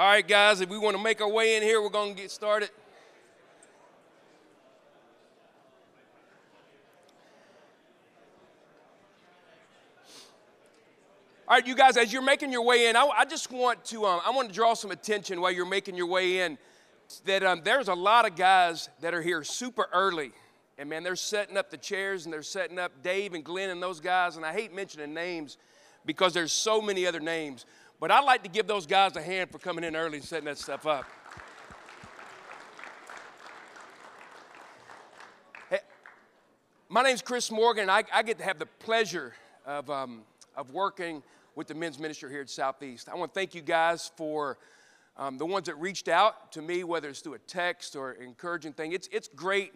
All right, guys, if we want to make our way in here, we're going to get started. All right, you guys, as you're making your way in, I, I just want to, um, I want to draw some attention while you're making your way in that um, there's a lot of guys that are here super early. And man, they're setting up the chairs and they're setting up Dave and Glenn and those guys. And I hate mentioning names because there's so many other names. But I'd like to give those guys a hand for coming in early and setting that stuff up. Hey, my name's Chris Morgan. I, I, get to have the pleasure of, um, of working with the men's ministry here at Southeast. I want to thank you guys for um, the ones that reached out to me, whether it's through a text or encouraging thing. It's, it's great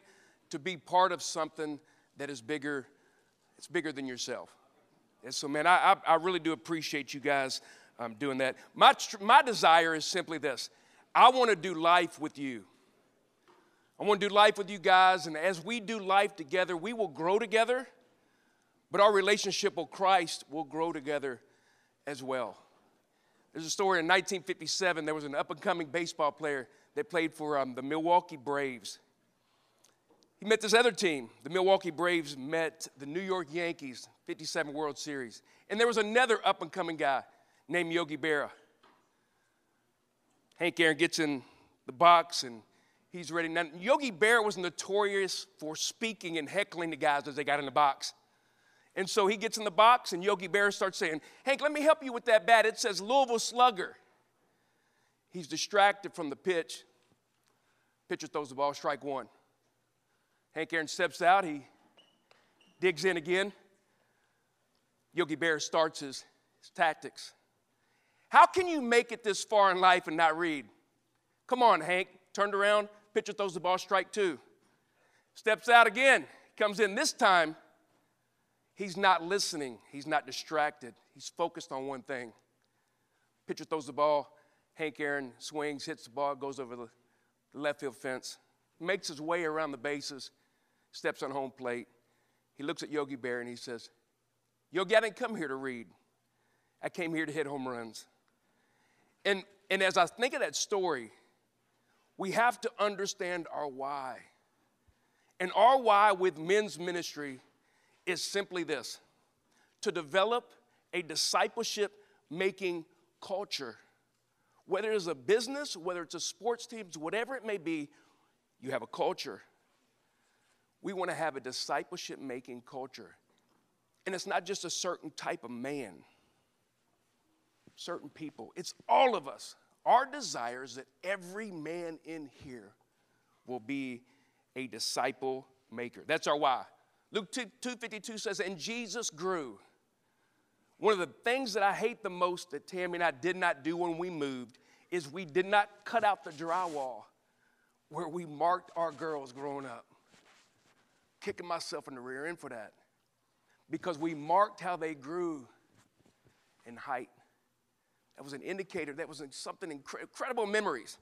to be part of something that is bigger, it's bigger than yourself. And so, man, I, I, I really do appreciate you guys um, doing that. My, my desire is simply this I want to do life with you. I want to do life with you guys, and as we do life together, we will grow together, but our relationship with Christ will grow together as well. There's a story in 1957, there was an up and coming baseball player that played for um, the Milwaukee Braves. He met this other team. The Milwaukee Braves met the New York Yankees, 57 World Series. And there was another up and coming guy named Yogi Berra. Hank Aaron gets in the box and he's ready. Now, Yogi Berra was notorious for speaking and heckling the guys as they got in the box. And so he gets in the box and Yogi Berra starts saying, Hank, let me help you with that bat. It says Louisville Slugger. He's distracted from the pitch. Pitcher throws the ball, strike one. Hank Aaron steps out, he digs in again. Yogi Berra starts his, his tactics. How can you make it this far in life and not read? Come on, Hank. Turned around, pitcher throws the ball, strike two. Steps out again, comes in. This time, he's not listening, he's not distracted, he's focused on one thing. Pitcher throws the ball, Hank Aaron swings, hits the ball, goes over the left field fence, makes his way around the bases, steps on home plate. He looks at Yogi Bear and he says, Yogi, I didn't come here to read. I came here to hit home runs. And, and as I think of that story, we have to understand our why. And our why with men's ministry is simply this to develop a discipleship making culture. Whether it's a business, whether it's a sports team, whatever it may be, you have a culture. We want to have a discipleship making culture. And it's not just a certain type of man certain people. It's all of us. Our desire is that every man in here will be a disciple maker. That's our why. Luke 2, 252 says, and Jesus grew. One of the things that I hate the most that Tammy and I did not do when we moved is we did not cut out the drywall where we marked our girls growing up. Kicking myself in the rear end for that. Because we marked how they grew in height that was an indicator. That was something incre- incredible memories.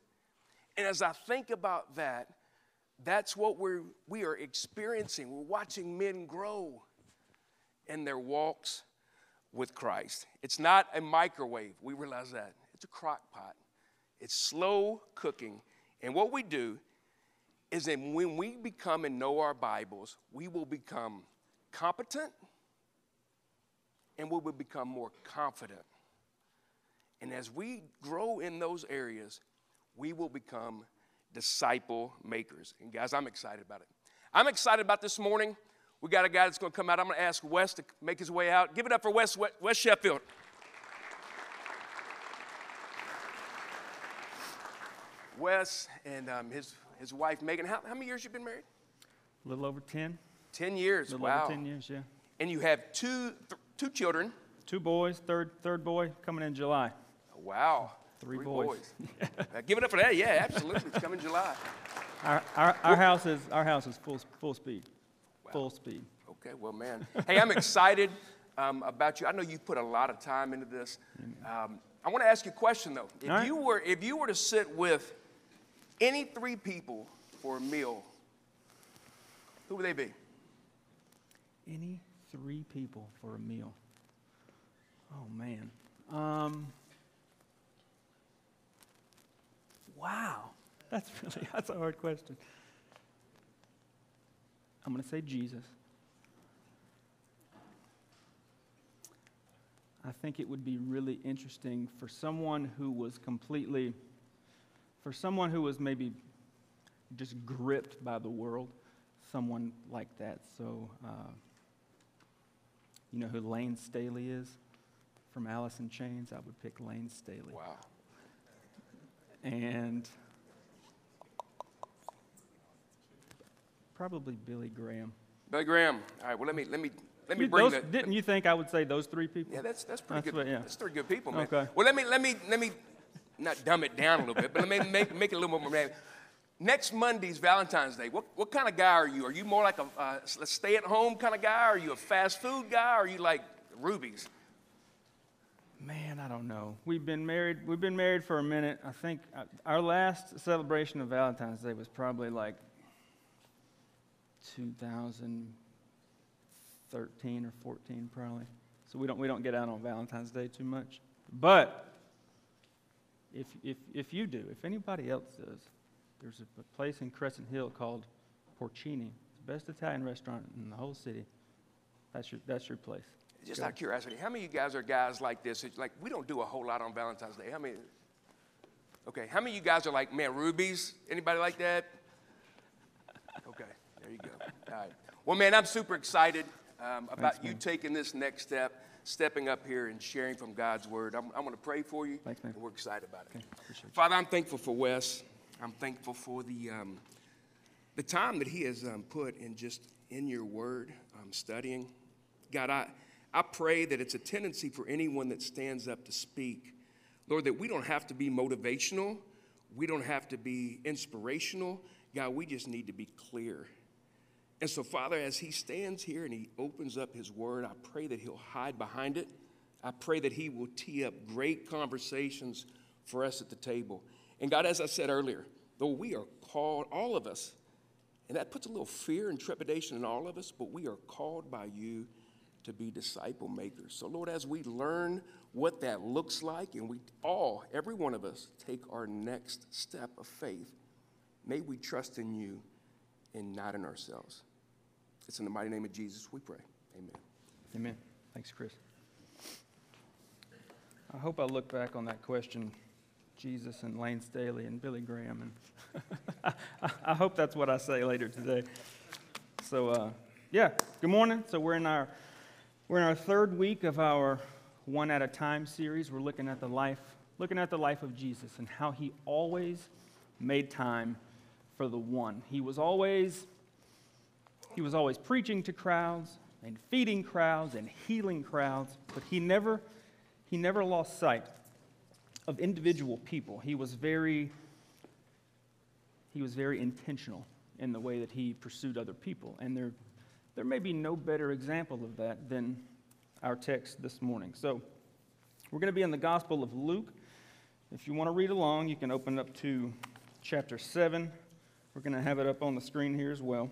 And as I think about that, that's what we're, we are experiencing. We're watching men grow in their walks with Christ. It's not a microwave. We realize that. It's a crock pot. It's slow cooking. And what we do is that when we become and know our Bibles, we will become competent and we will become more confident. And as we grow in those areas, we will become disciple makers. And guys, I'm excited about it. I'm excited about this morning. We got a guy that's going to come out. I'm going to ask Wes to make his way out. Give it up for Wes, Wes Sheffield. Wes and um, his, his wife, Megan, how, how many years you been married? A little over 10. 10 years, a little wow. over 10 years, yeah. And you have two, th- two children. Two boys, third, third boy coming in July. Wow. Three boys. Uh, Give it up for that. Yeah, absolutely. It's coming July. Our, our, our house is, our house is full, full speed. Full speed. Okay, well, man. Hey, I'm excited um, about you. I know you've put a lot of time into this. Um, I want to ask you a question, though. If right. you were, if you were to sit with any three people for a meal, who would they be? Any three people for a meal? Oh man. Um, wow, that's really that's a hard question. I'm going to say Jesus. I think it would be really interesting for someone who was completely, for someone who was maybe just gripped by the world, someone like that. So, uh, you know who Lane Staley is from Alice in Chains? I would pick Lane Staley. Wow. And probably Billy Graham. Billy Graham. All right. Well, let me let me let me You- bring those- that. didn't you think I would say those three people? Yeah, that's that's pretty That's good. what- yeah. That's three good people, man. Okay. Well, let me let me let me not dumb it down a little bit, but let me make make it a little more. Man. Next Monday's Valentine's Day. What what kind of guy are you? Are you more like a uh, stay at home kind of guy? Are you a fast food guy? Or are you like Ruby's? Man, I don't know. We've been married. We've been married for a minute. I think uh, our last celebration of Valentine's Day was probably like 2013 or 14, probably. So we don't we don't get out on Valentine's Day too much. But if if if you do, if anybody else does, there's a, place in Crescent Hill called Porcini. The best Italian restaurant in the whole city. That's your that's your place. Just out of curiosity, how many of you guys are guys like this? It's like we don't do a whole lot on Valentine's Day. How many? Okay, how many of you guys are like, man, Ruby's? Anybody like that? Okay, there you go. All right. Well, man, I'm super excited um, about you taking this next step, stepping up here and sharing from God's word. I'm, I'm going to pray for you. Thanks, man. We're excited about it. Okay. Father, I'm thankful for Wes. I'm thankful for the um, the time that he has um, put in just in your word, um, studying. God, I, I pray that it's a tendency for anyone that stands up to speak, Lord, that we don't have to be motivational, we don't have to be inspirational. God, we just need to be clear. And so, Father, as he stands here and he opens up his word, I pray that he'll hide behind it. I pray that he will tee up great conversations for us at the table. And God, as I said earlier, though we are called, all of us, and that puts a little fear and trepidation in all of us, but we are called by you to be disciple makers. So, Lord, as we learn what that looks like, and we all, every one of us, take our next step of faith, may we trust in you and not in ourselves. It's in the mighty name of Jesus we pray. Amen. Amen. Thanks, Chris. I hope I look back on that question, Jesus and Lane Staley and Billy Graham, and I, hope that's what I say later today. So, uh, yeah, good morning. So we're in our we're in our third week of our one at a time series. We're looking at the life looking at the life of Jesus and how he always made time for the one. He was always he was always preaching to crowds and feeding crowds and healing crowds, but he never, he never lost sight of individual people. He was very, he was very intentional in the way that he pursued other people. And there, there may be no better example of that than our text this morning. So we're going to be in the Gospel of Luke. If you want to read along, you can open up to chapter 7. We're going to have it up on the screen here as well.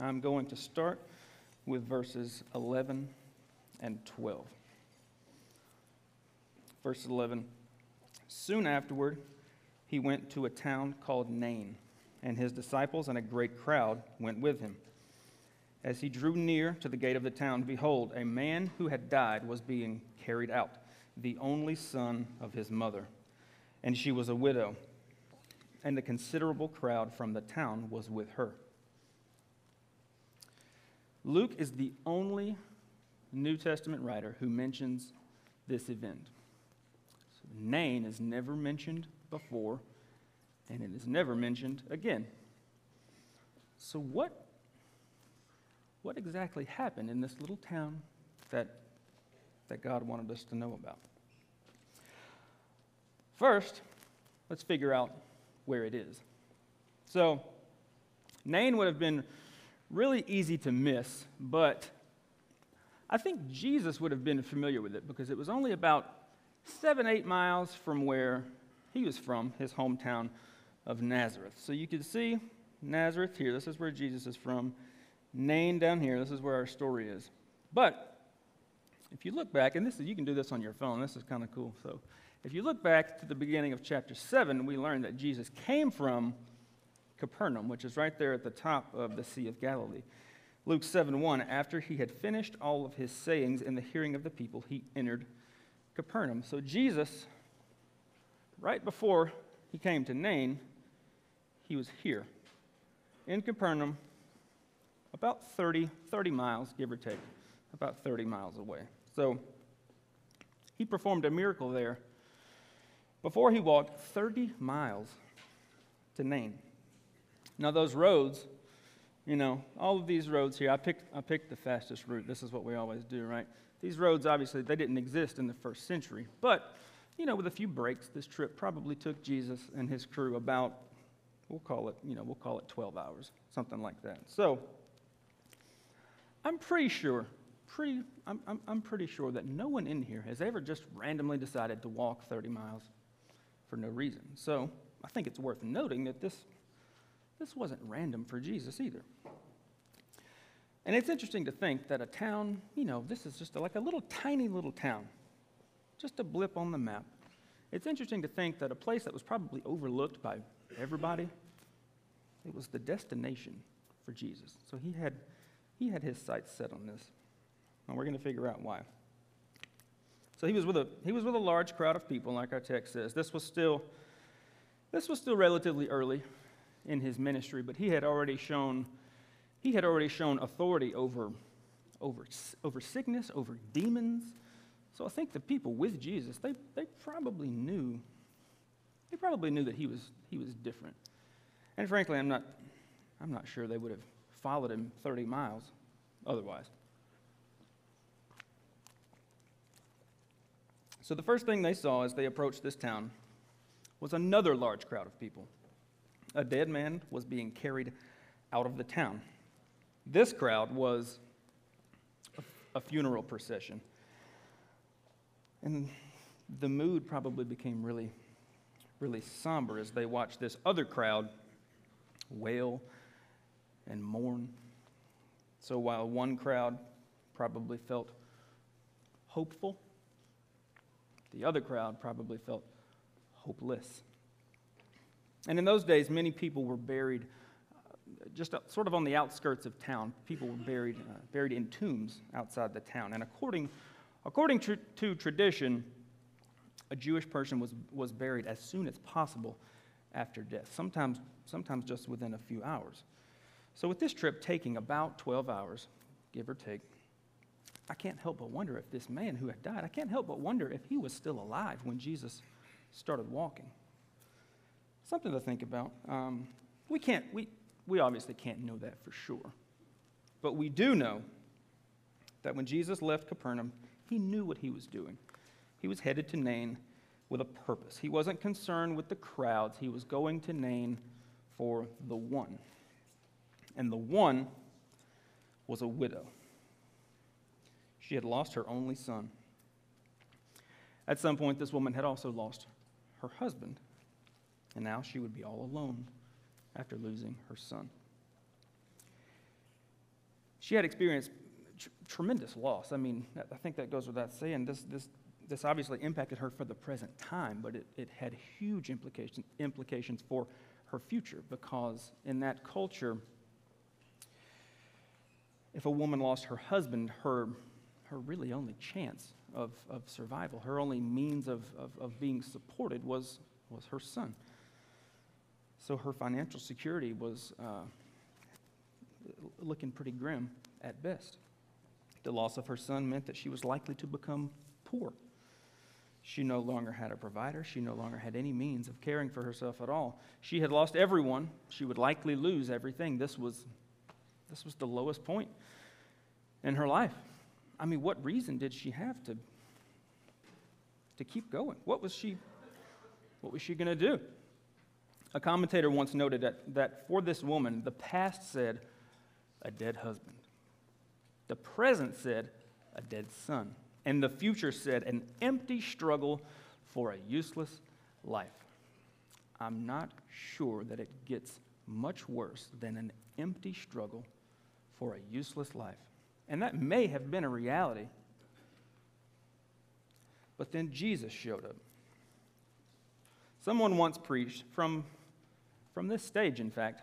I'm going to start with verses 11 and 12. Verse 11 Soon afterward, he went to a town called Nain, and his disciples and a great crowd went with him. As he drew near to the gate of the town, behold, a man who had died was being carried out, the only son of his mother. And she was a widow, and a considerable crowd from the town was with her. Luke is the only New Testament writer who mentions this event. So Nain is never mentioned before, and it is never mentioned again. So, what, what exactly happened in this little town that that God wanted us to know about. First, let's figure out where it is. So, Nain would have been really easy to miss, but I think Jesus would have been familiar with it because it was only about seven, eight miles from where he was from, his hometown of Nazareth. So you can see Nazareth here. This is where Jesus is from. Nain down here. This is where our story is. But if you look back, and this is, you can do this on your phone. This is kind of cool. So if you look back to the beginning of chapter 7, we learn that Jesus came from Capernaum, which is right there at the top of the Sea of Galilee. Luke 7 1, after he had finished all of his sayings in the hearing of the people, he entered Capernaum. So Jesus, right before he came to Nain, he was here in Capernaum, about 30, 30 miles, give or take, about 30 miles away. So he performed a miracle there before he walked 30 miles to Nain. Now, those roads, you know, all of these roads here, I picked, I picked the fastest route. This is what we always do, right? These roads, obviously, they didn't exist in the first century. But, you know, with a few breaks, this trip probably took Jesus and his crew about, we'll call it, you know, we'll call it 12 hours, something like that. So, I'm pretty sure, pretty, I'm, I'm, I'm pretty sure that no one in here has ever just randomly decided to walk 30 miles for no reason. So, I think it's worth noting that this, this wasn't random for Jesus either. And it's interesting to think that a town, you know, this is just like a little tiny little town, just a blip on the map. It's interesting to think that a place that was probably overlooked by everybody, it was the destination for Jesus. So he had, he had his sights set on this. And we're going to figure out why. So he was, with a, he was with a large crowd of people, like our text says. This was still, this was still relatively early in his ministry, but he had already shown he had already shown authority over, over, over sickness, over demons. So I think the people with Jesus, they, they probably knew, they probably knew that he was, he was different. And frankly, I'm not, I'm not sure they would have followed him 30 miles otherwise. So the first thing they saw as they approached this town was another large crowd of people. A dead man was being carried out of the town. This crowd was a funeral procession. And the mood probably became really, really somber as they watched this other crowd wail and mourn. So while one crowd probably felt hopeful, the other crowd probably felt hopeless. And in those days, many people were buried just sort of on the outskirts of town. People were buried, uh, buried in tombs outside the town. And according, according to, to tradition, a Jewish person was, was buried as soon as possible after death, sometimes, sometimes just within a few hours. So, with this trip taking about 12 hours, give or take, I can't help but wonder if this man who had died, I can't help but wonder if he was still alive when Jesus started walking. Something to think about. Um, we can't, we, we obviously can't know that for sure. But we do know that when Jesus left Capernaum, he knew what he was doing. He was headed to Nain with a purpose. He wasn't concerned with the crowds, he was going to Nain for the one. And the one was a widow. She had lost her only son. At some point, this woman had also lost her husband, and now she would be all alone after losing her son. She had experienced tr- tremendous loss. I mean, I think that goes without saying. This, this, this obviously impacted her for the present time, but it, it had huge implications, implications for her future because in that culture, if a woman lost her husband, her, her really only chance of, of survival, her only means of, of, of being supported was, was her son. So her financial security was uh, looking pretty grim at best. The loss of her son meant that she was likely to become poor. She no longer had a provider. She no longer had any means of caring for herself at all. She had lost everyone. She would likely lose everything. This was, this was the lowest point in her life. I mean, what reason did she have to, to keep going. What was she, what was she going to do? A commentator once noted that, that for this woman, the past said, a dead husband. The present said, a dead son. And the future said, an empty struggle for a useless life. I'm not sure that it gets much worse than an empty struggle for a useless life. And that may have been a reality. But then Jesus showed up. Someone once preached from, from this stage, in fact,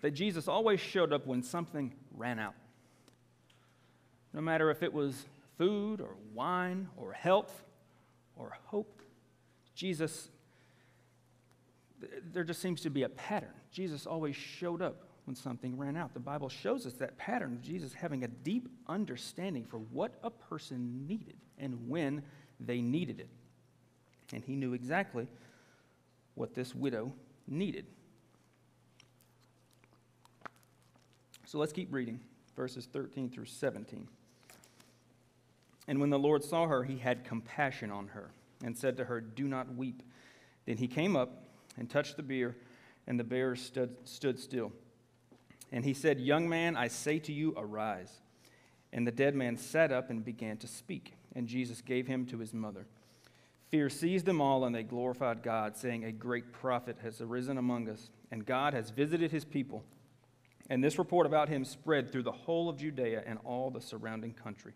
that Jesus always showed up when something ran out. No matter if it was food or wine or health or hope, Jesus, there just seems to be a pattern. Jesus always showed up when something ran out. The Bible shows us that pattern of Jesus having a deep understanding for what a person needed and when they needed it. And he knew exactly what this widow needed. So let's keep reading verses 13 through 17. And when the Lord saw her, he had compassion on her and said to her, Do not weep. Then he came up and touched the bier, and the bear stood, stood still. And he said, Young man, I say to you, arise. And the dead man sat up and began to speak, and Jesus gave him to his mother. Fear seized them all, and they glorified God, saying, A great prophet has arisen among us, and God has visited his people. And this report about him spread through the whole of Judea and all the surrounding country.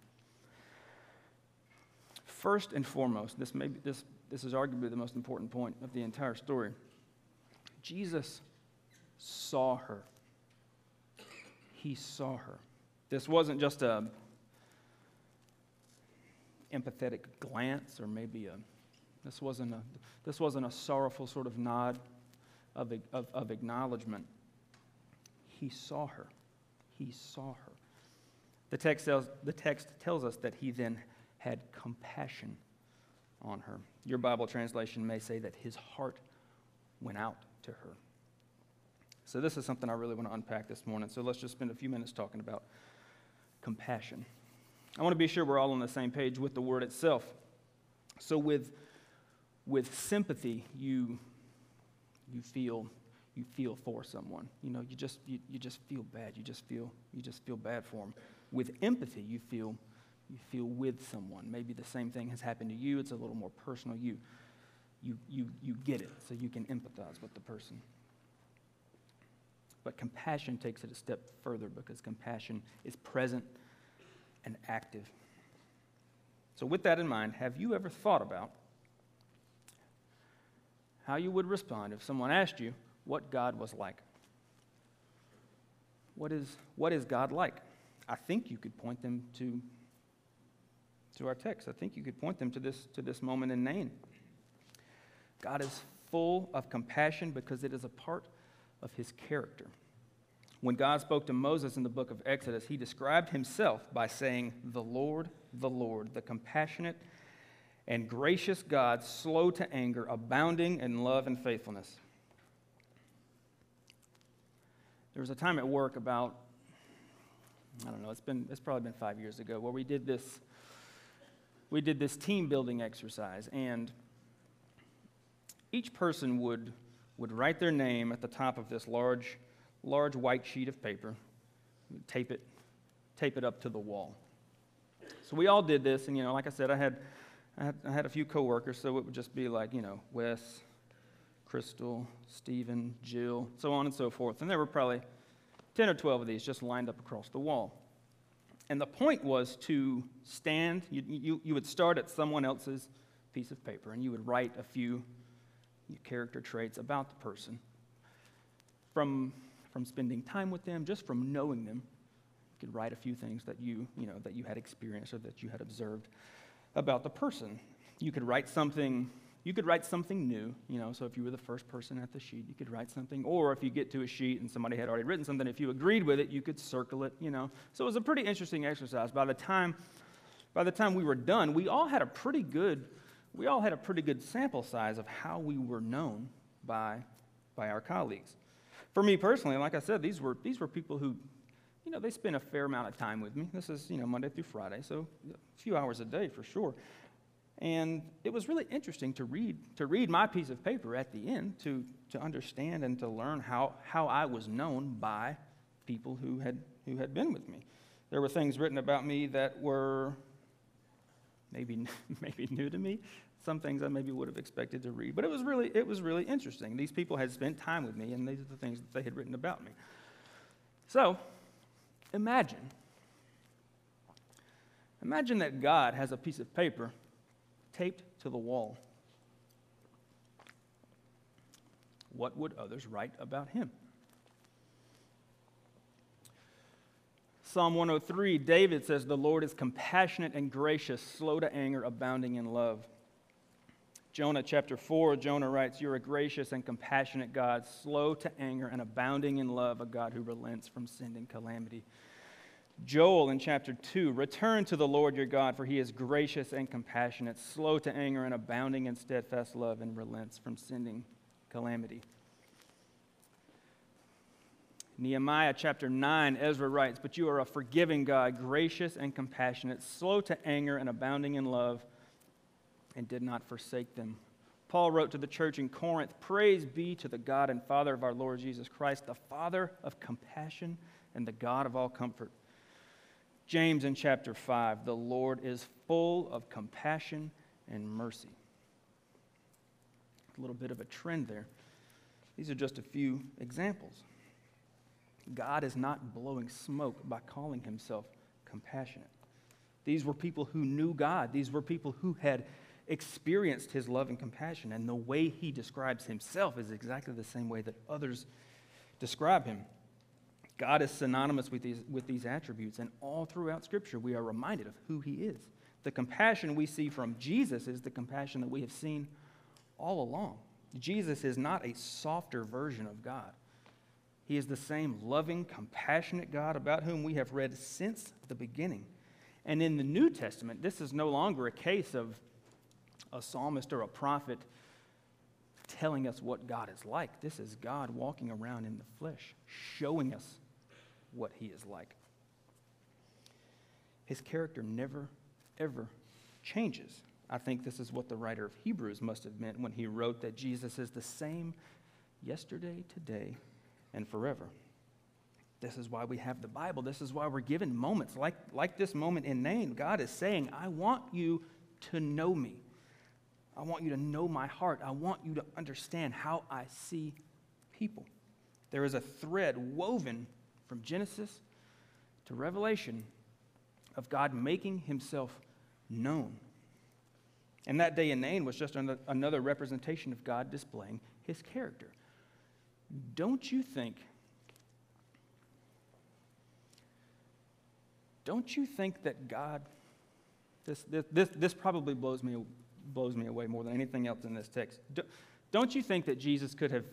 First and foremost, this, may be, this, this is arguably the most important point of the entire story. Jesus saw her. He saw her. This wasn't just a empathetic glance or maybe a this wasn't a this wasn't a sorrowful sort of nod of, of, of acknowledgement he saw her. He saw her. The text, tells, the text tells us that he then had compassion on her. Your Bible translation may say that his heart went out to her. So, this is something I really want to unpack this morning. So, let's just spend a few minutes talking about compassion. I want to be sure we're all on the same page with the word itself. So, with, with sympathy, you, you feel you feel for someone. You know, you just, you, you just feel bad. You just feel, you just feel bad for them. With empathy, you feel, you feel with someone. Maybe the same thing has happened to you. It's a little more personal. You, you, you, you get it, so you can empathize with the person. But compassion takes it a step further because compassion is present and active. So, with that in mind, have you ever thought about how you would respond if someone asked you, what God was like. What is, what is God like? I think you could point them to, to our text. I think you could point them to this, to this moment in Nain. God is full of compassion because it is a part of his character. When God spoke to Moses in the book of Exodus, he described himself by saying, The Lord, the Lord, the compassionate and gracious God, slow to anger, abounding in love and faithfulness there was a time at work about, I don't know, it's, been, it's probably been five years ago, where we did this, we did this team building exercise. And each person would, would write their name at the top of this large, large white sheet of paper, tape it, tape it up to the wall. So we all did this, and you know, like I said, I had, I had, I had a few coworkers, so it would just be like, you know, Wes, Crystal, Stephen, Jill, so on and so forth. And there were probably 10 or 12 of these just lined up across the wall. And the point was to stand, you, you, you would start at someone else's piece of paper and you would write a few character traits about the person. From, from spending time with them, just from knowing them, you could write a few things that you, you know, that you had experienced or that you had observed about the person. You could write something you could write something new, you know, so if you were the first person at the sheet, you could write something. Or if you get to a sheet and somebody had already written something, if you agreed with it, you could circle it, you know. So it was a pretty interesting exercise. By the time, by the time we were done, we all had a pretty good, we all had a pretty good sample size of how we were known by, by our colleagues. For me personally, like I said, these were, these were people who, you know, they spent a fair amount of time with me. This is, you know, Monday through Friday, so a few hours a day for sure. And it was really interesting to read, to read my piece of paper at the end to, to understand and to learn how, how I was known by people who had, who had been with me. There were things written about me that were maybe, maybe new to me, some things I maybe would have expected to read. But it was really, it was really interesting. These people had spent time with me, and these are the things that they had written about me. So, imagine. Imagine that God has a piece of paper taped to the wall. What would others write about him? Psalm 103, David says, The Lord is compassionate and gracious, slow to anger, abounding in love. Jonah chapter 4, Jonah writes, You're a gracious and compassionate God, slow to anger and abounding in love, a God who relents from sending calamity. Joel in chapter 2, Return to the Lord your God, for he is gracious and compassionate, slow to anger and abounding in steadfast love, and relents from sending calamity. Nehemiah chapter 9, Ezra writes, But you are a forgiving God, gracious and compassionate, slow to anger and abounding in love, and did not forsake them. Paul wrote to the church in Corinth, Praise be to the God and Father of our Lord Jesus Christ, the Father of compassion and the God of all comfort. James in chapter 5, the Lord is full of compassion and mercy. A little bit of a trend there. These are just a few examples. God is not blowing smoke by calling himself compassionate. These were people who knew God, these were people who had experienced his love and compassion, and the way he describes himself is exactly the same way that others describe him. God is synonymous with these, with these attributes, and all throughout Scripture, we are reminded of who He is. The compassion we see from Jesus is the compassion that we have seen all along. Jesus is not a softer version of God. He is the same loving, compassionate God about whom we have read since the beginning. And in the New Testament, this is no longer a case of a psalmist or a prophet telling us what God is like. This is God walking around in the flesh, showing us what he is like. His character never, ever changes. I think this is what the writer of Hebrews must have meant when he wrote that Jesus is the same yesterday, today, and forever. This is why we have the Bible. This is why we're given moments like, like this moment in Nain. God is saying, I want you to know me. I want you to know my heart. I want you to understand how I see people. There is a thread woven from Genesis to Revelation of God making himself known. And that day in Nain was just another representation of God displaying his character. Don't you think? Don't you think that God, this, this, this, this probably blows me, blows me away more than anything else in this text. Don't you think that Jesus could have,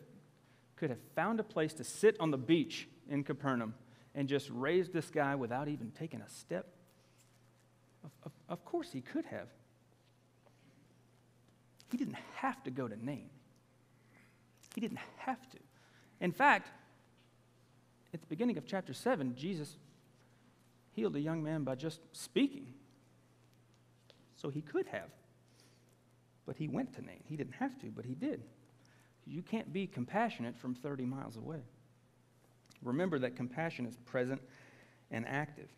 could have found a place to sit on the beach in Capernaum and just raised this guy without even taking a step? Of, of, of course he could have. He didn't have to go to Nain. He didn't have to. In fact, at the beginning of chapter 7, Jesus healed a young man by just speaking. So he could have. But he went to Nain. He didn't have to, but he did. You can't be compassionate from 30 miles away. Remember that compassion is present and active.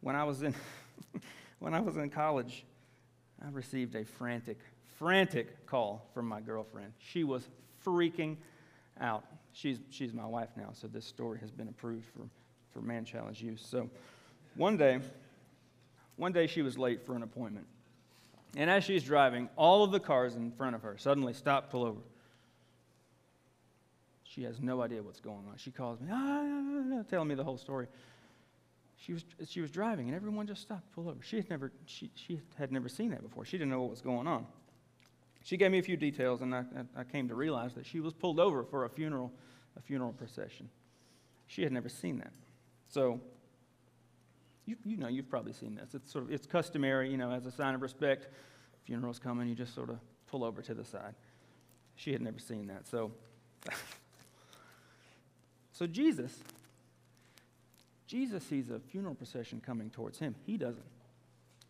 When I was in, when I was in college, I received a frantic, frantic call from my girlfriend. She was freaking out. She's, she's my wife now, so this story has been approved for, for Man Challenge use. So one day, one day she was late for an appointment. And as she's driving, all of the cars in front of her suddenly stop, pull over. She has no idea what's going on. She calls me, ah, telling me the whole story. She was, she was driving, and everyone just stopped, pull over. She had, never, she, she had never seen that before. She didn't know what was going on. She gave me a few details, and I, I came to realize that she was pulled over for a funeral, a funeral procession. She had never seen that. So, you, you know, you've probably seen this. It's sort of it's customary, you know, as a sign of respect. Funeral's coming, you just sort of pull over to the side. She had never seen that, so So Jesus, Jesus sees a funeral procession coming towards him. He doesn't.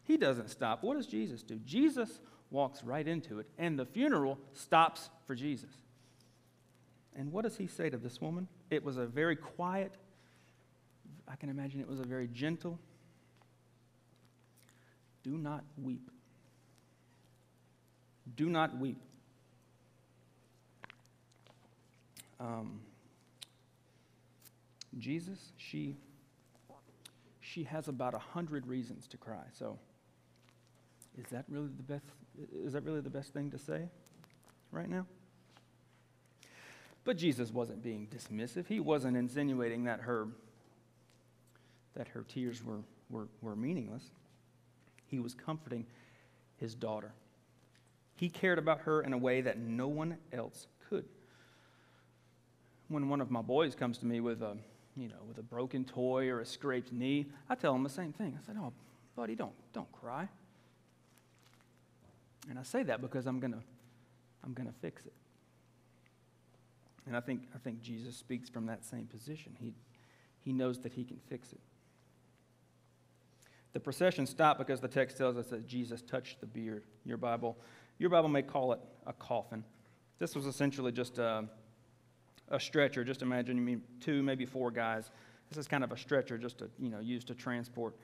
He doesn't stop. What does Jesus do? Jesus walks right into it, and the funeral stops for Jesus. And what does he say to this woman? It was a very quiet, I can imagine it was a very gentle, do not weep. Do not weep. Um, Jesus, she, she has about a hundred reasons to cry. So, is that really the best? Is that really the best thing to say right now? But Jesus wasn't being dismissive. He wasn't insinuating that her that her tears were, were, were meaningless. He was comforting his daughter. He cared about her in a way that no one else could. When one of my boys comes to me with a, you know, with a broken toy or a scraped knee, I tell him the same thing. I said, "Oh, buddy, don't don't cry." And I say that because I'm gonna I'm gonna fix it. And I think I think Jesus speaks from that same position. He he knows that he can fix it. The procession stopped because the text tells us that Jesus touched the bier. Your Bible, your Bible may call it a coffin. This was essentially just a, a stretcher. Just imagine, you mean two, maybe four guys. This is kind of a stretcher, just to you know, used to transport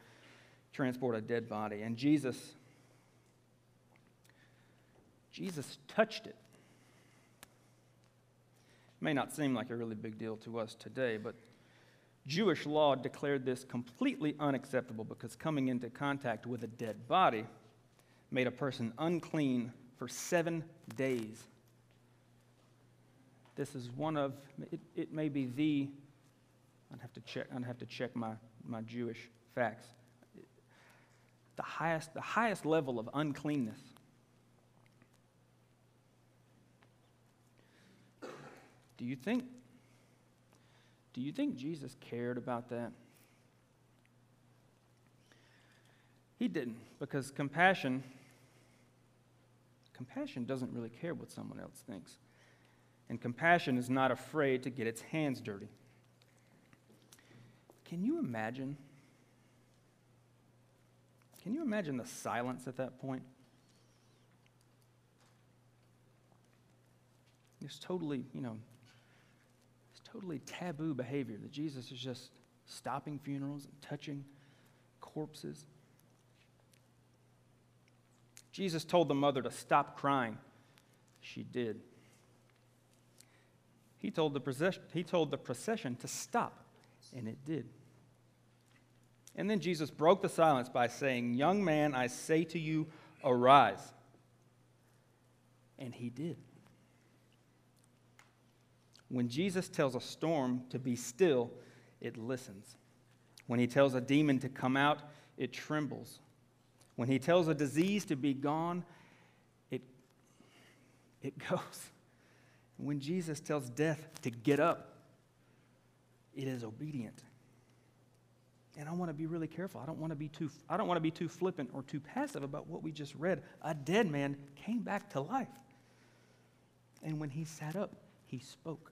transport a dead body. And Jesus, Jesus touched it. May not seem like a really big deal to us today, but Jewish law declared this completely unacceptable because coming into contact with a dead body made a person unclean for seven days. This is one of, it, it may be the, I'd have to check, I'd have to check my, my Jewish facts. The highest, the highest level of uncleanness. Do you think do you think Jesus cared about that? He didn't, because compassion compassion doesn't really care what someone else thinks. And compassion is not afraid to get its hands dirty. Can you imagine? Can you imagine the silence at that point? It's totally, you know, totally taboo behavior that Jesus is just stopping funerals and touching corpses. Jesus told the mother to stop crying. She did. He told the procession, he told the procession to stop, and it did. And then Jesus broke the silence by saying, Young man, I say to you, arise. And he did. When Jesus tells a storm to be still, it listens. When he tells a demon to come out, it trembles. When he tells a disease to be gone, it, it goes. When Jesus tells death to get up, it is obedient. And I want to be really careful. I don't want to be too I don't want to be too flippant or too passive about what we just read. A dead man came back to life. And when he sat up, he spoke.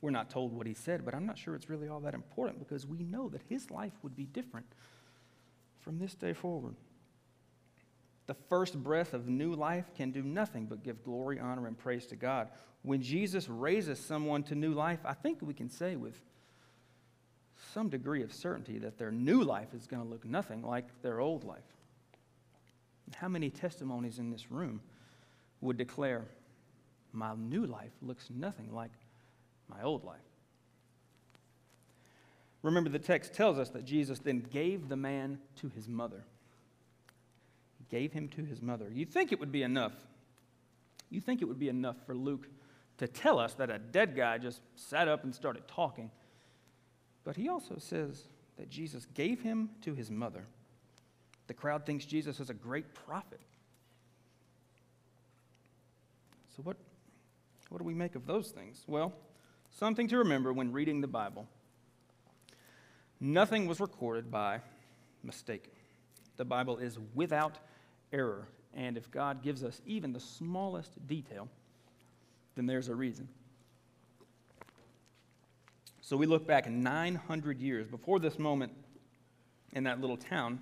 We're not told what he said, but I'm not sure it's really all that important because we know that his life would be different from this day forward. The first breath of new life can do nothing but give glory, honor, and praise to God. When Jesus raises someone to new life, I think we can say with some degree of certainty that their new life is going to look nothing like their old life. How many testimonies in this room would declare, My new life looks nothing like my old life. Remember, the text tells us that Jesus then gave the man to his mother. He gave him to his mother. You'd think it would be enough. You think it would be enough for Luke to tell us that a dead guy just sat up and started talking. But he also says that Jesus gave him to his mother. The crowd thinks Jesus is a great prophet. So, what, what do we make of those things? Well, Something to remember when reading the Bible. Nothing was recorded by mistake. The Bible is without error. And if God gives us even the smallest detail, then there's a reason. So we look back 900 years before this moment in that little town.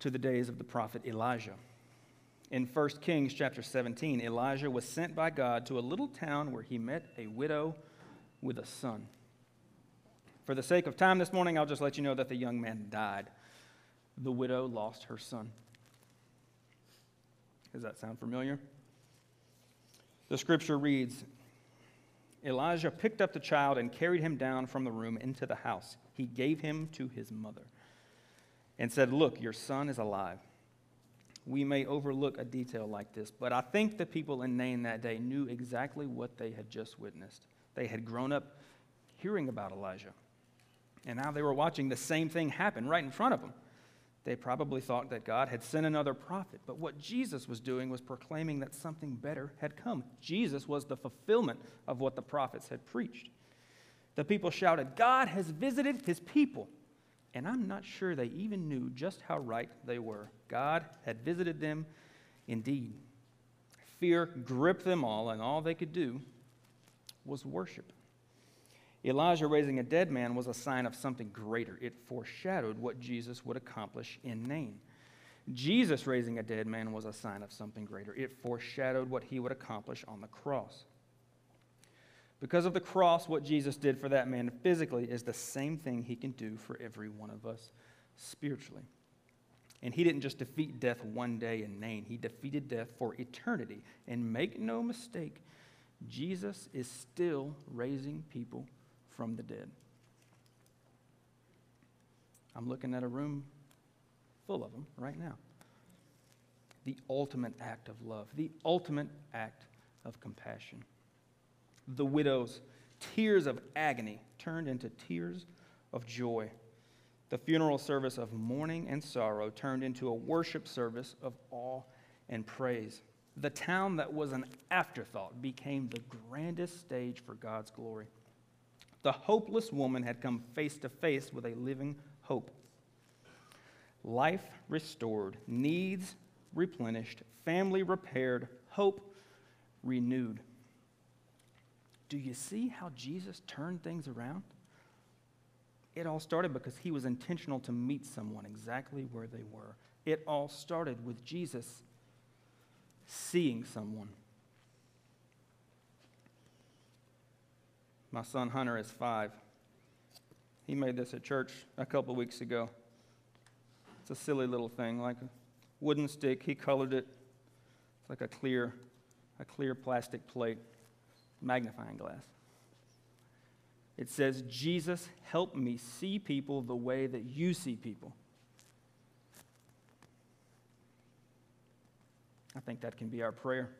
to the days of the prophet Elijah. In 1 Kings chapter 17, Elijah was sent by God to a little town where he met a widow with a son. For the sake of time this morning, I'll just let you know that the young man died. The widow lost her son. Does that sound familiar? The scripture reads Elijah picked up the child and carried him down from the room into the house. He gave him to his mother and said, Look, your son is alive. We may overlook a detail like this, but I think the people in Nain that day knew exactly what they had just witnessed. They had grown up hearing about Elijah, and now they were watching the same thing happen right in front of them. They probably thought that God had sent another prophet, but what Jesus was doing was proclaiming that something better had come. Jesus was the fulfillment of what the prophets had preached. The people shouted, God has visited his people. And I'm not sure they even knew just how right they were. God had visited them indeed. Fear gripped them all, and all they could do was worship. Elijah raising a dead man was a sign of something greater. It foreshadowed what Jesus would accomplish in Nain. Jesus raising a dead man was a sign of something greater. It foreshadowed what he would accomplish on the cross. Because of the cross, what Jesus did for that man physically is the same thing he can do for every one of us spiritually. And he didn't just defeat death one day in Nain, he defeated death for eternity. And make no mistake, Jesus is still raising people from the dead. I'm looking at a room full of them right now. The ultimate act of love, the ultimate act of compassion. The widow's tears of agony turned into tears of joy. The funeral service of mourning and sorrow turned into a worship service of awe and praise. The town that was an afterthought became the grandest stage for God's glory. The hopeless woman had come face to face with a living hope. Life restored, needs replenished, family repaired, hope renewed. Do you see how Jesus turned things around? It all started because he was intentional to meet someone exactly where they were. It all started with Jesus seeing someone. My son Hunter is five. He made this at church a couple weeks ago. It's a silly little thing, like a wooden stick. He colored it. It's like a clear, a clear plastic plate, magnifying glass. It says, Jesus, help me see people the way that you see people. I think that can be our prayer.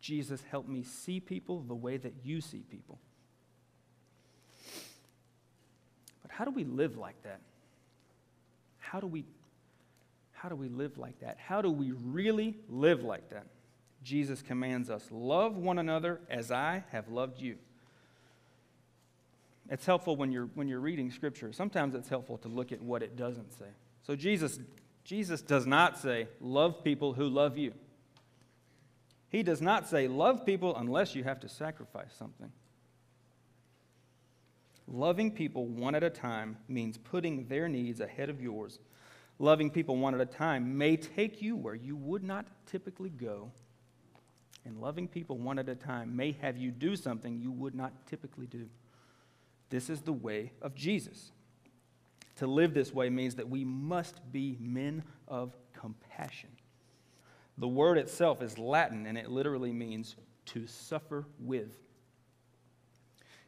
Jesus, help me see people the way that you see people. But how do we live like that? How do we how do we live like that? How do we really live like that? Jesus commands us, love one another as I have loved you. It's helpful when you're when you're reading scripture. Sometimes it's helpful to look at what it doesn't say. So Jesus Jesus does not say, love people who love you. He does not say, love people unless you have to sacrifice something. Loving people one at a time means putting their needs ahead of yours. Loving people one at a time may take you where you would not typically go. And loving people one at a time may have you do something you would not typically do. This is the way of Jesus. To live this way means that we must be men of compassion. The word itself is Latin and it literally means to suffer with.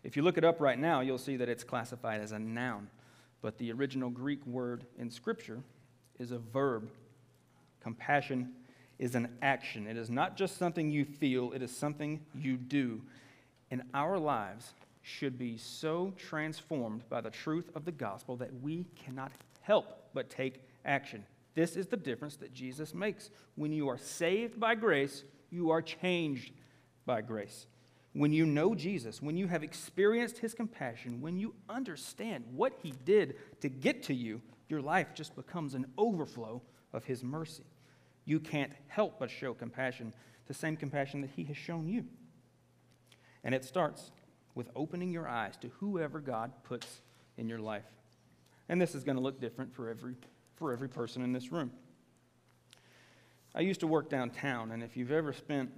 If you look it up right now, you'll see that it's classified as a noun, but the original Greek word in Scripture is a verb. Compassion is an action. It is not just something you feel, it is something you do. And our lives should be so transformed by the truth of the gospel that we cannot help but take action. This is the difference that Jesus makes. When you are saved by grace, you are changed by grace. When you know Jesus, when you have experienced his compassion, when you understand what he did to get to you, your life just becomes an overflow of his mercy. You can't help but show compassion, the same compassion that he has shown you. And it starts with opening your eyes to whoever God puts in your life. And this is going to look different for every for every person in this room. I used to work downtown, and if you've ever spent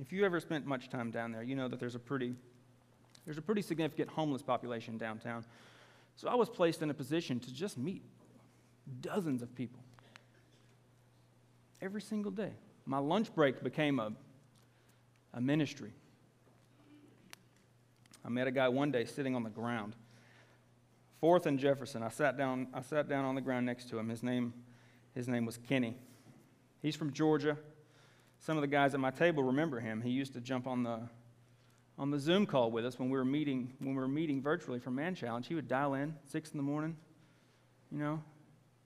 if you ever spent much time down there, you know that there's a pretty there's a pretty significant homeless population downtown. So I was placed in a position to just meet dozens of people every single day. My lunch break became a, a ministry. I met a guy one day sitting on the ground. Fourth and Jefferson. I sat down, I sat down on the ground next to him. His name, his name was Kenny. He's from Georgia. Some of the guys at my table remember him. He used to jump on the, on the Zoom call with us when we were meeting, when we were meeting virtually for Man Challenge. He would dial in six in the morning, you know,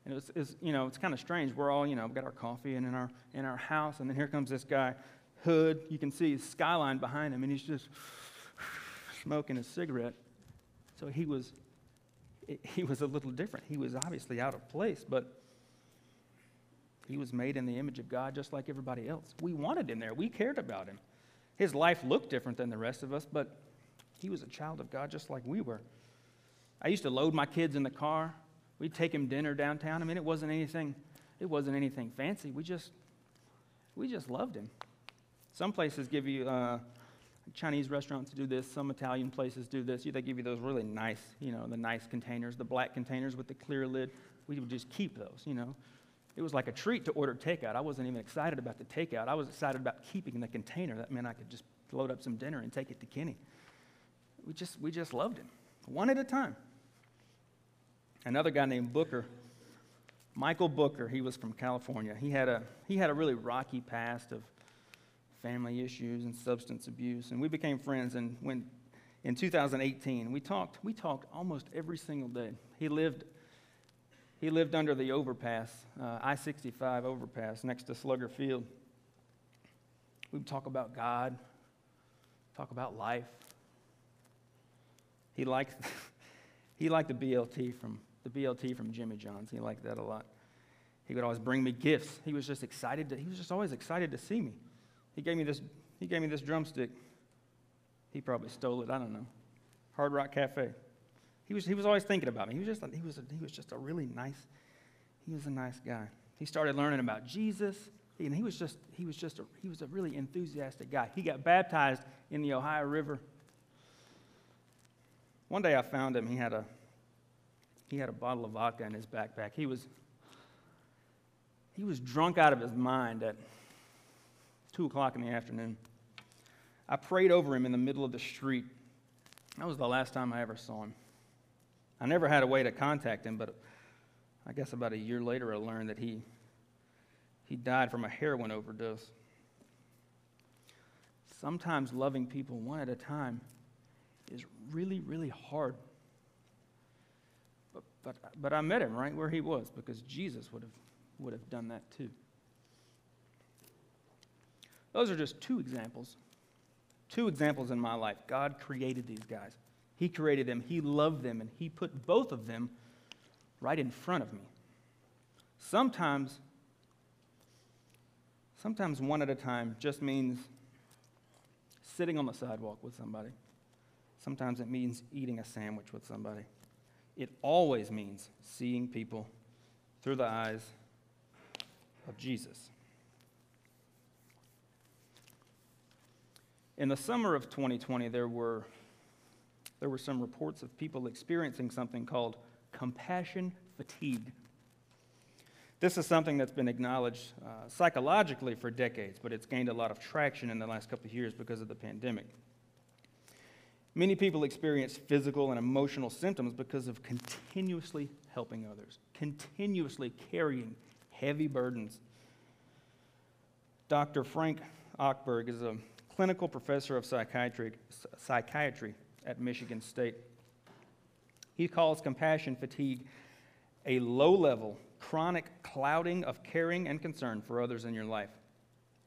and it was, it was you know, it's kind of strange. We're all, you know, got our coffee and in our in our house, and then here comes this guy, hood. You can see his skyline behind him, and he's just smoking a cigarette. So he was, he was a little different. He was obviously out of place, but he was made in the image of God just like everybody else. We wanted him there, we cared about him. His life looked different than the rest of us, but he was a child of God just like we were. I used to load my kids in the car. We'd take him dinner downtown. I mean, it wasn't anything, it wasn't anything fancy. We just, we just loved him. Some places give you, uh, Chinese restaurants do this. Some Italian places do this. They give you those really nice, you know, the nice containers, the black containers with the clear lid. We would just keep those, you know. It was like a treat to order takeout. I wasn't even excited about the takeout. I was excited about keeping the container. That meant I could just load up some dinner and take it to Kenny. We just, we just loved him, one at a time. Another guy named Booker, Michael Booker, he was from California. He had a, he had a really rocky past of family issues and substance abuse, and we became friends. And when in 2018, we talked, we talked almost every single day. He lived he lived under the overpass, uh, I 65 overpass next to Slugger Field. We would talk about God, talk about life. He liked, he liked the BLT from the BLT from Jimmy John's. He liked that a lot. He would always bring me gifts. He was just excited to, he was just always excited to see me. He gave me this, he gave me this drumstick. He probably stole it, I don't know. Hard Rock Cafe. He was, he was always thinking about me. He was, just, he, was a, he was just a really nice, he was a nice guy. He started learning about Jesus, and he was just, he was just a, he was a really enthusiastic guy. He got baptized in the Ohio River. One day I found him. He had a, he had a bottle of vodka in his backpack. He was, he was drunk out of his mind at 2 o'clock in the afternoon. I prayed over him in the middle of the street. That was the last time I ever saw him. I never had a way to contact him, but I guess about a year later I learned that he, he died from a heroin overdose. Sometimes loving people one at a time is really, really hard. But, but, I met him right where he was because Jesus would have, would have done that too. Those are just two examples. Two examples in my life. God created these guys. He created them, He loved them, and He put both of them right in front of me. Sometimes, sometimes one at a time just means sitting on the sidewalk with somebody. Sometimes it means eating a sandwich with somebody. It always means seeing people through the eyes of Jesus. In the summer of 2020, there were there were some reports of people experiencing something called compassion fatigue. This is something that's been acknowledged uh, psychologically for decades, but it's gained a lot of traction in the last couple of years because of the pandemic. Many people experience physical and emotional symptoms because of continuously helping others, continuously carrying heavy burdens. Dr. Frank Ochberg is a clinical professor of psychiatry, psychiatry at Michigan State. He calls compassion fatigue a low level, chronic clouding of caring and concern for others in your life.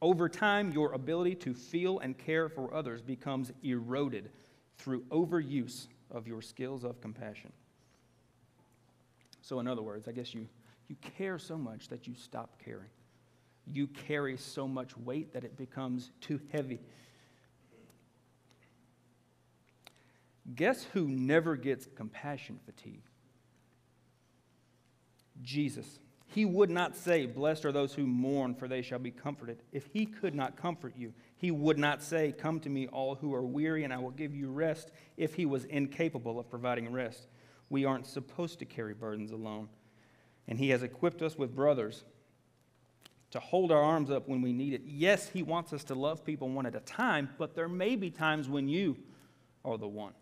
Over time, your ability to feel and care for others becomes eroded through overuse of your skills of compassion. So, in other words, I guess you, you care so much that you stop caring. You carry so much weight that it becomes too heavy Guess who never gets compassion fatigue? Jesus. He would not say, Blessed are those who mourn, for they shall be comforted. If he could not comfort you, he would not say, Come to me, all who are weary, and I will give you rest, if he was incapable of providing rest. We aren't supposed to carry burdens alone. And he has equipped us with brothers to hold our arms up when we need it. Yes, he wants us to love people one at a time, but there may be times when you are the one.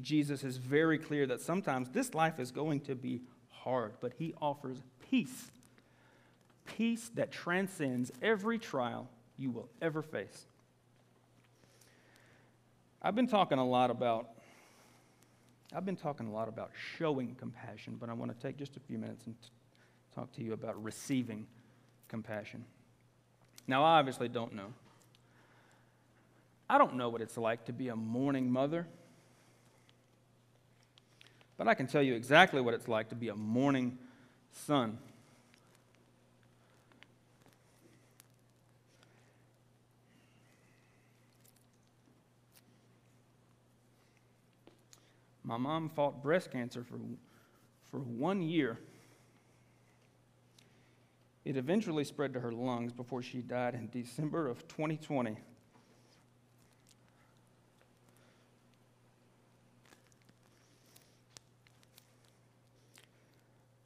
Jesus is very clear that sometimes this life is going to be hard, but he offers peace. Peace that transcends every trial you will ever face. I've been talking a lot about I've been talking a lot about showing compassion, but I want to take just a few minutes and t- talk to you about receiving compassion. Now, I obviously don't know. I don't know what it's like to be a mourning mother, but I can tell you exactly what it's like to be a mourning son. My mom fought breast cancer for, for one year. It eventually spread to her lungs before she died in December of 2020.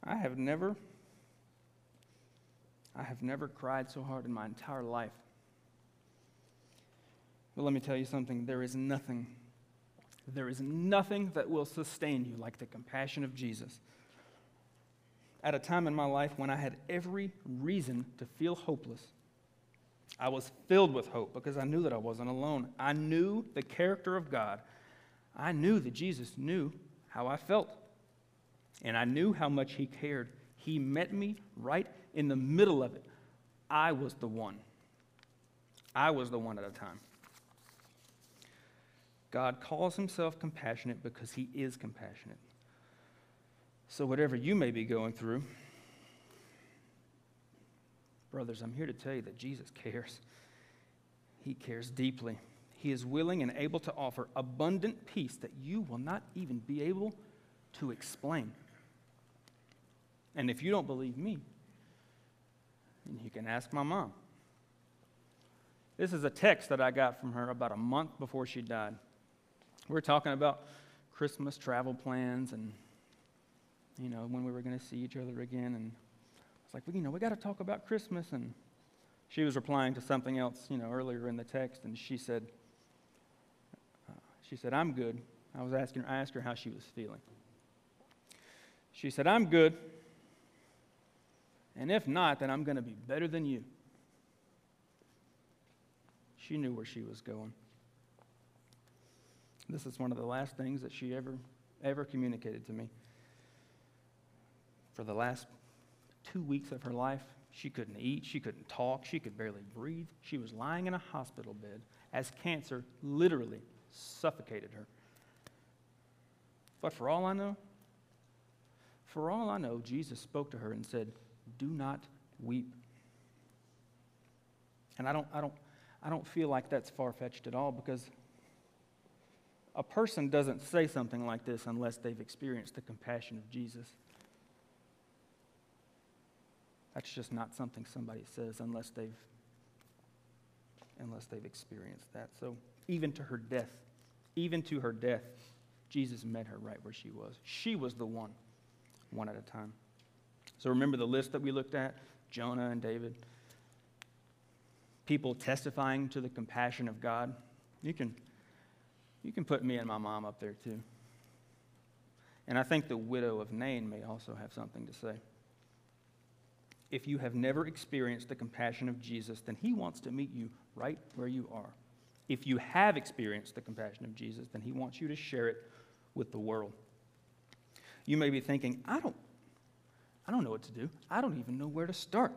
I have never I have never cried so hard in my entire life. But let me tell you something, there is nothing there is nothing that will sustain you like the compassion of Jesus. At a time in my life when I had every reason to feel hopeless, I was filled with hope because I knew that I wasn't alone. I knew the character of God. I knew that Jesus knew how I felt. And I knew how much He cared. He met me right in the middle of it. I was the one. I was the one at a time. God calls himself compassionate because he is compassionate. So, whatever you may be going through, brothers, I'm here to tell you that Jesus cares. He cares deeply. He is willing and able to offer abundant peace that you will not even be able to explain. And if you don't believe me, you can ask my mom. This is a text that I got from her about a month before she died. We were talking about Christmas travel plans and, you know, when we were going to see each other again. And I was like, well, you know, we got to talk about Christmas. And she was replying to something else, you know, earlier in the text. And she said, uh, she said, I'm good. I was asking her, I asked her how she was feeling. She said, I'm good. And if not, then I'm going to be better than you. She knew where she was going. This is one of the last things that she ever, ever communicated to me. For the last two weeks of her life, she couldn't eat, she couldn't talk, she could barely breathe. She was lying in a hospital bed as cancer literally suffocated her. But for all I know, for all I know, Jesus spoke to her and said, Do not weep. And I don't, I don't, I don't feel like that's far fetched at all because a person doesn't say something like this unless they've experienced the compassion of Jesus. That's just not something somebody says unless they've unless they've experienced that. So even to her death, even to her death, Jesus met her right where she was. She was the one, one at a time. So remember the list that we looked at Jonah and David. People testifying to the compassion of God. You can you can put me and my mom up there too. And I think the widow of Nain may also have something to say. If you have never experienced the compassion of Jesus, then he wants to meet you right where you are. If you have experienced the compassion of Jesus, then he wants you to share it with the world. You may be thinking, I don't, I don't know what to do. I don't even know where to start.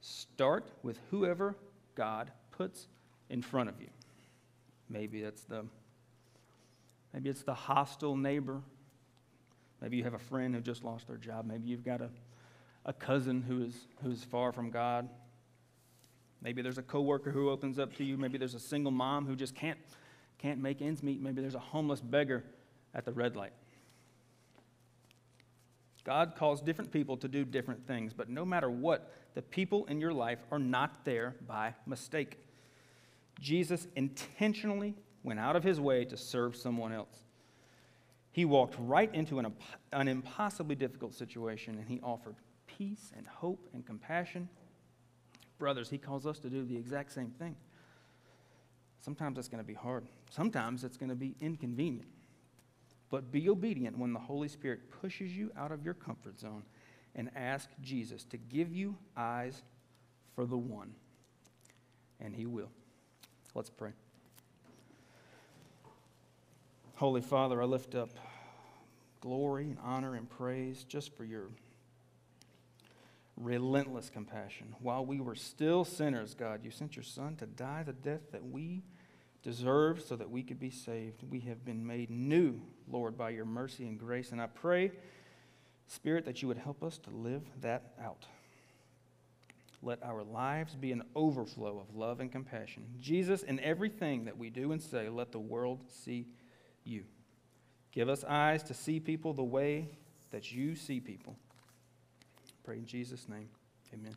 Start with whoever God puts in front of you. Maybe it's the maybe it's the hostile neighbor. Maybe you have a friend who just lost their job. Maybe you've got a, a cousin who is who's far from God. Maybe there's a coworker who opens up to you. Maybe there's a single mom who just can't can't make ends meet. Maybe there's a homeless beggar at the red light. God calls different people to do different things, but no matter what, the people in your life are not there by mistake. Jesus intentionally went out of his way to serve someone else. He walked right into an, an impossibly difficult situation and he offered peace and hope and compassion. Brothers, he calls us to do the exact same thing. Sometimes it's going to be hard, sometimes it's going to be inconvenient. But be obedient when the Holy Spirit pushes you out of your comfort zone and ask Jesus to give you eyes for the one. And he will. Let's pray. Holy Father, I lift up glory and honor and praise just for your relentless compassion. While we were still sinners, God, you sent your Son to die the death that we deserved so that we could be saved. We have been made new, Lord, by your mercy and grace. And I pray, Spirit, that you would help us to live that out. Let our lives be an overflow of love and compassion. Jesus, in everything that we do and say, let the world see you. Give us eyes to see people the way that you see people. Pray in Jesus' name. Amen.